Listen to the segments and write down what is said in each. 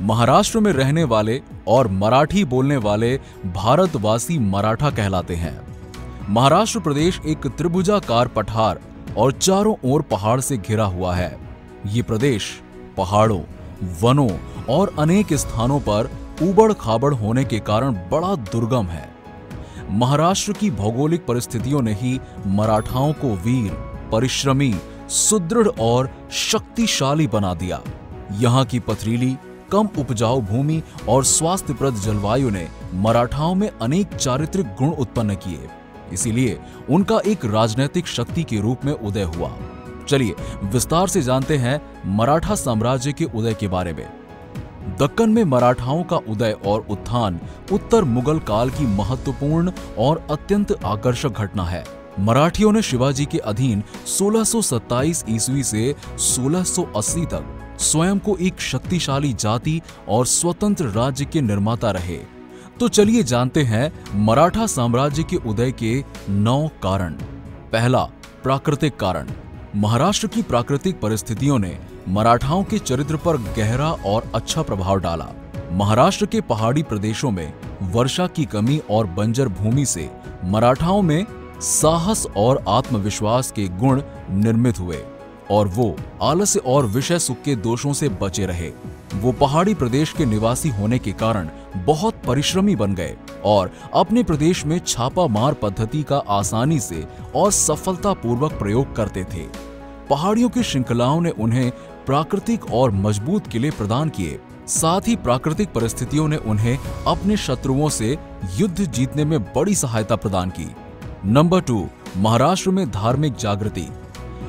महाराष्ट्र में रहने वाले और मराठी बोलने वाले भारतवासी मराठा कहलाते हैं। महाराष्ट्र प्रदेश एक त्रिभुजाकार पठार और चारों ओर पहाड़ से घिरा हुआ है। ये प्रदेश पहाड़ों, वनों और अनेक स्थानों पर उबड़ खाबड़ होने के कारण बड़ा दुर्गम है। महाराष्ट्र की भौगोलिक परिस्थितियों ने ही मराठाओं को वीर, परिश्रमी, सुदृढ़ और शक्तिशाली बना दिया। यहाँ की पथरीली कम उपजाऊ भूमि और स्वास्थ्यप्रद जलवायु ने मराठाओं में अनेक चारित्रिक गुण उत्पन्न किए। इसीलिए उनका एक राजनीतिक शक्ति के रूप में उदय हुआ। चलिए, विस्तार से जानते हैं मराठा साम्राज्य के उदय के बारे में। दक्कन में मराठाओं का उदय और उत्थान उत्तर मुगल काल की महत्वपूर्ण और अत्यंत आकर्षक घटना है। मराठियों ने शिवाजी के अधीन 1627 ईस्वी से 1680 तक स्वयं को एक शक्तिशाली जाति और स्वतंत्र राज्य के निर्माता रहे। तो चलिए जानते हैं मराठा साम्राज्य के उदय के नौ कारण। पहला, प्राकृतिक कारण। महाराष्ट्र की प्राकृतिक परिस्थितियों ने मराठाओं के चरित्र पर गहरा और अच्छा प्रभाव डाला। महाराष्ट्र के पहाड़ी प्रदेशों में वर्षा की कमी और बंजर भूमि से मराठाओं में साहस और आत्मविश्वास के गुण निर्मित हुए। और वो आलस्य और विषय सुख के दोषों से बचे रहे। वो पहाड़ी प्रदेश के निवासी होने के कारण बहुत परिश्रमी बन गए और अपने प्रदेश में छापा मार पद्धति का आसानी से और सफलतापूर्वक प्रयोग करते थे। पहाड़ियों की श्रृंखलाओं ने उन्हें प्राकृतिक और मज़बूत किले प्रदान किए। साथ ही प्राकृतिक परिस्थितियों ने उन्हें अपने शत्रुओं से युद्ध जीतने में बड़ी सहायता प्रदान की। नंबर टू, महाराष्ट्र में धार्मिक जागृति।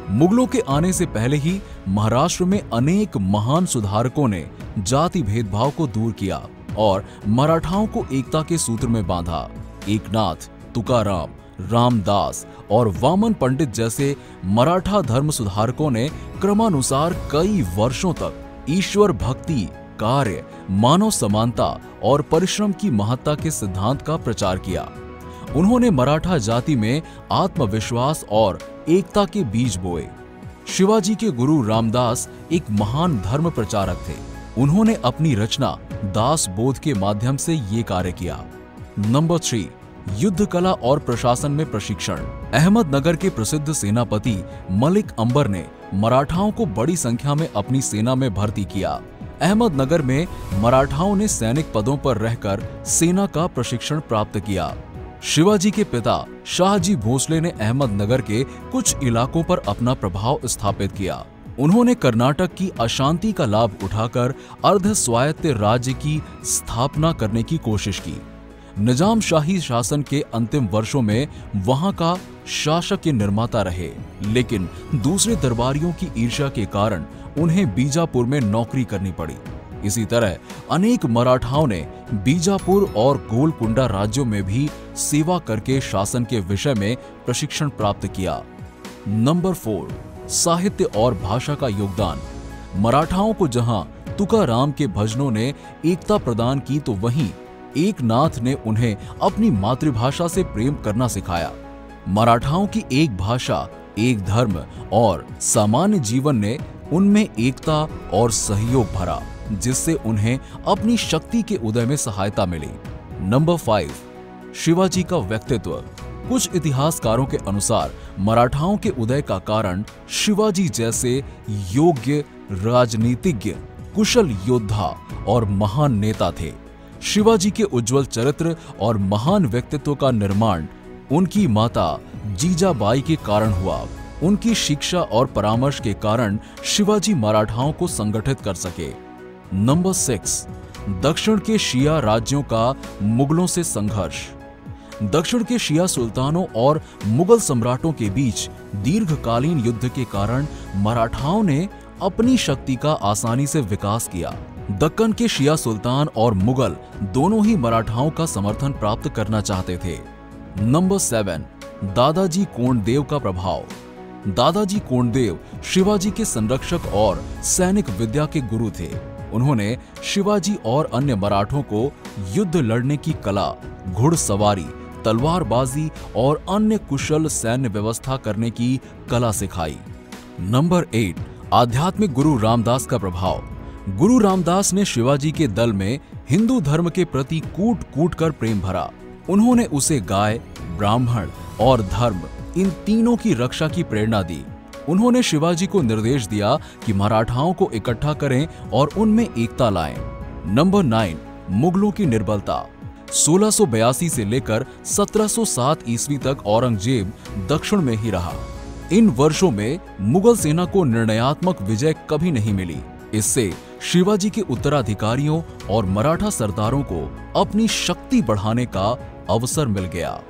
मुगलों के आने से पहले ही महाराष्ट्र में अनेक महान सुधारकों ने जाति भेदभाव को दूर किया और मराठाओं को एकता के सूत्र में बांधा। एकनाथ, तुकाराम, रामदास और वामन पंडित जैसे मराठा धर्म सुधारकों ने क्रमानुसार कई वर्षों तक ईश्वर भक्ति, कार्य, मानव समानता और परिश्रम की महत्ता के सिद्धांत का प्रचार किया। उन्होंने मराठा जाति में आत्मविश्वास और एकता के बीज बोए। शिवाजी के गुरु रामदास एक महान धर्म प्रचारक थे। उन्होंने अपनी रचना दास बोध के माध्यम से ये कार्य किया। नंबर थ्री, युद्ध कला और प्रशासन में प्रशिक्षण। अहमदनगर के प्रसिद्ध सेनापति मलिक अंबर ने मराठाओं को बड़ी संख्या में अपनी सेना में भर्ती किया। अहमदनगर में मराठाओं ने सैनिक पदों पर रहकर सेना का प्रशिक्षण प्राप्त किया। शिवाजी के पिता शाहजी भोसले ने अहमदनगर के कुछ इलाकों पर अपना प्रभाव स्थापित किया। उन्होंने कर्नाटक की अशांति का लाभ उठाकर अर्ध स्वायत्त राज्य की स्थापना करने की कोशिश की। निज़ाम शाही शासन के अंतिम वर्षों में वहाँ का शासक के निर्माता रहे, लेकिन दूसरे दरबारियों की ईर्ष्या के कारण उन्हें बीजापुर में नौकरी करनी पड़ी। इसी तरह अनेक मराठाओं ने बीजापुर और गोलकुंडा राज्यों में भी सेवा करके शासन के विषय में प्रशिक्षण प्राप्त किया। नंबर फोर, साहित्य और भाषा का योगदान। मराठाओं को जहाँ तुकाराम के भजनों ने एकता प्रदान की तो वहीं एक नाथ ने उन्हें अपनी मातृभाषा से प्रेम करना सिखाया। मराठाओं की एक भाषा, एक धर्म और सामान्य जीवन ने उनमें एकता और सहयोग भरा। जिससे उन्हें अपनी शक्ति के उदय में सहायता मिली। नंबर फाइव शिवाजी का व्यक्तित्व। कुछ इतिहासकारों के अनुसार, मराठाओं के उदय का कारण शिवाजी जैसे योग्य राजनीतिज्ञ, कुशल योद्धा और महान नेता थे। शिवाजी के उज्जवल चरित्र और महान व्यक्तित्व का निर्माण उनकी माता जीजाबाई के कारण हुआ। उनकी शिक्षा और परामर्श के कारण शिवाजी मराठाओं को संगठित कर सके। नंबर सिक्स, दक्षिण के शिया राज्यों का मुगलों से संघर्ष। दक्षिण के शिया सुल्तानों और मुगल सम्राटों के बीच दीर्घकालीन युद्ध के कारण मराठाओं ने अपनी शक्ति का आसानी से विकास किया। दक्कन के शिया सुल्तान और मुगल दोनों ही मराठाओं का समर्थन प्राप्त करना चाहते थे। नंबर सेवन, दादाजी कोंडदेव का प्रभाव। दादाजी कोंडदेव शिवाजी के संरक्षक और सैनिक विद्या के गुरु थे। उन्होंने शिवाजी और अन्य मराठों को युद्ध लड़ने की कला, घुड़सवारी, तलवारबाजी और अन्य कुशल सैन्य व्यवस्था करने की कला सिखाई। नंबर एट, आध्यात्मिक गुरु रामदास का प्रभाव। गुरु रामदास ने शिवाजी के दल में हिंदू धर्म के प्रति कूट कूट कर प्रेम भरा। उन्होंने उसे गाय, ब्राह्मण और धर्म इन तीनों की रक्षा की प्रेरणा दी। उन्होंने शिवाजी को निर्देश दिया कि मराठाओं को इकट्ठा करें और उनमें एकता लाएँ। नंबर नाइन, मुगलों की निर्बलता। 1682 से लेकर 1707 ईस्वी तक औरंगज़ेब दक्षिण में ही रहा। इन वर्षों में मुगल सेना को निर्णयात्मक विजय कभी नहीं मिली। इससे शिवाजी के उत्तराधिकारियों और मराठा सरदारों को अपनी शक्ति बढ़ाने का अवसर मिल गया।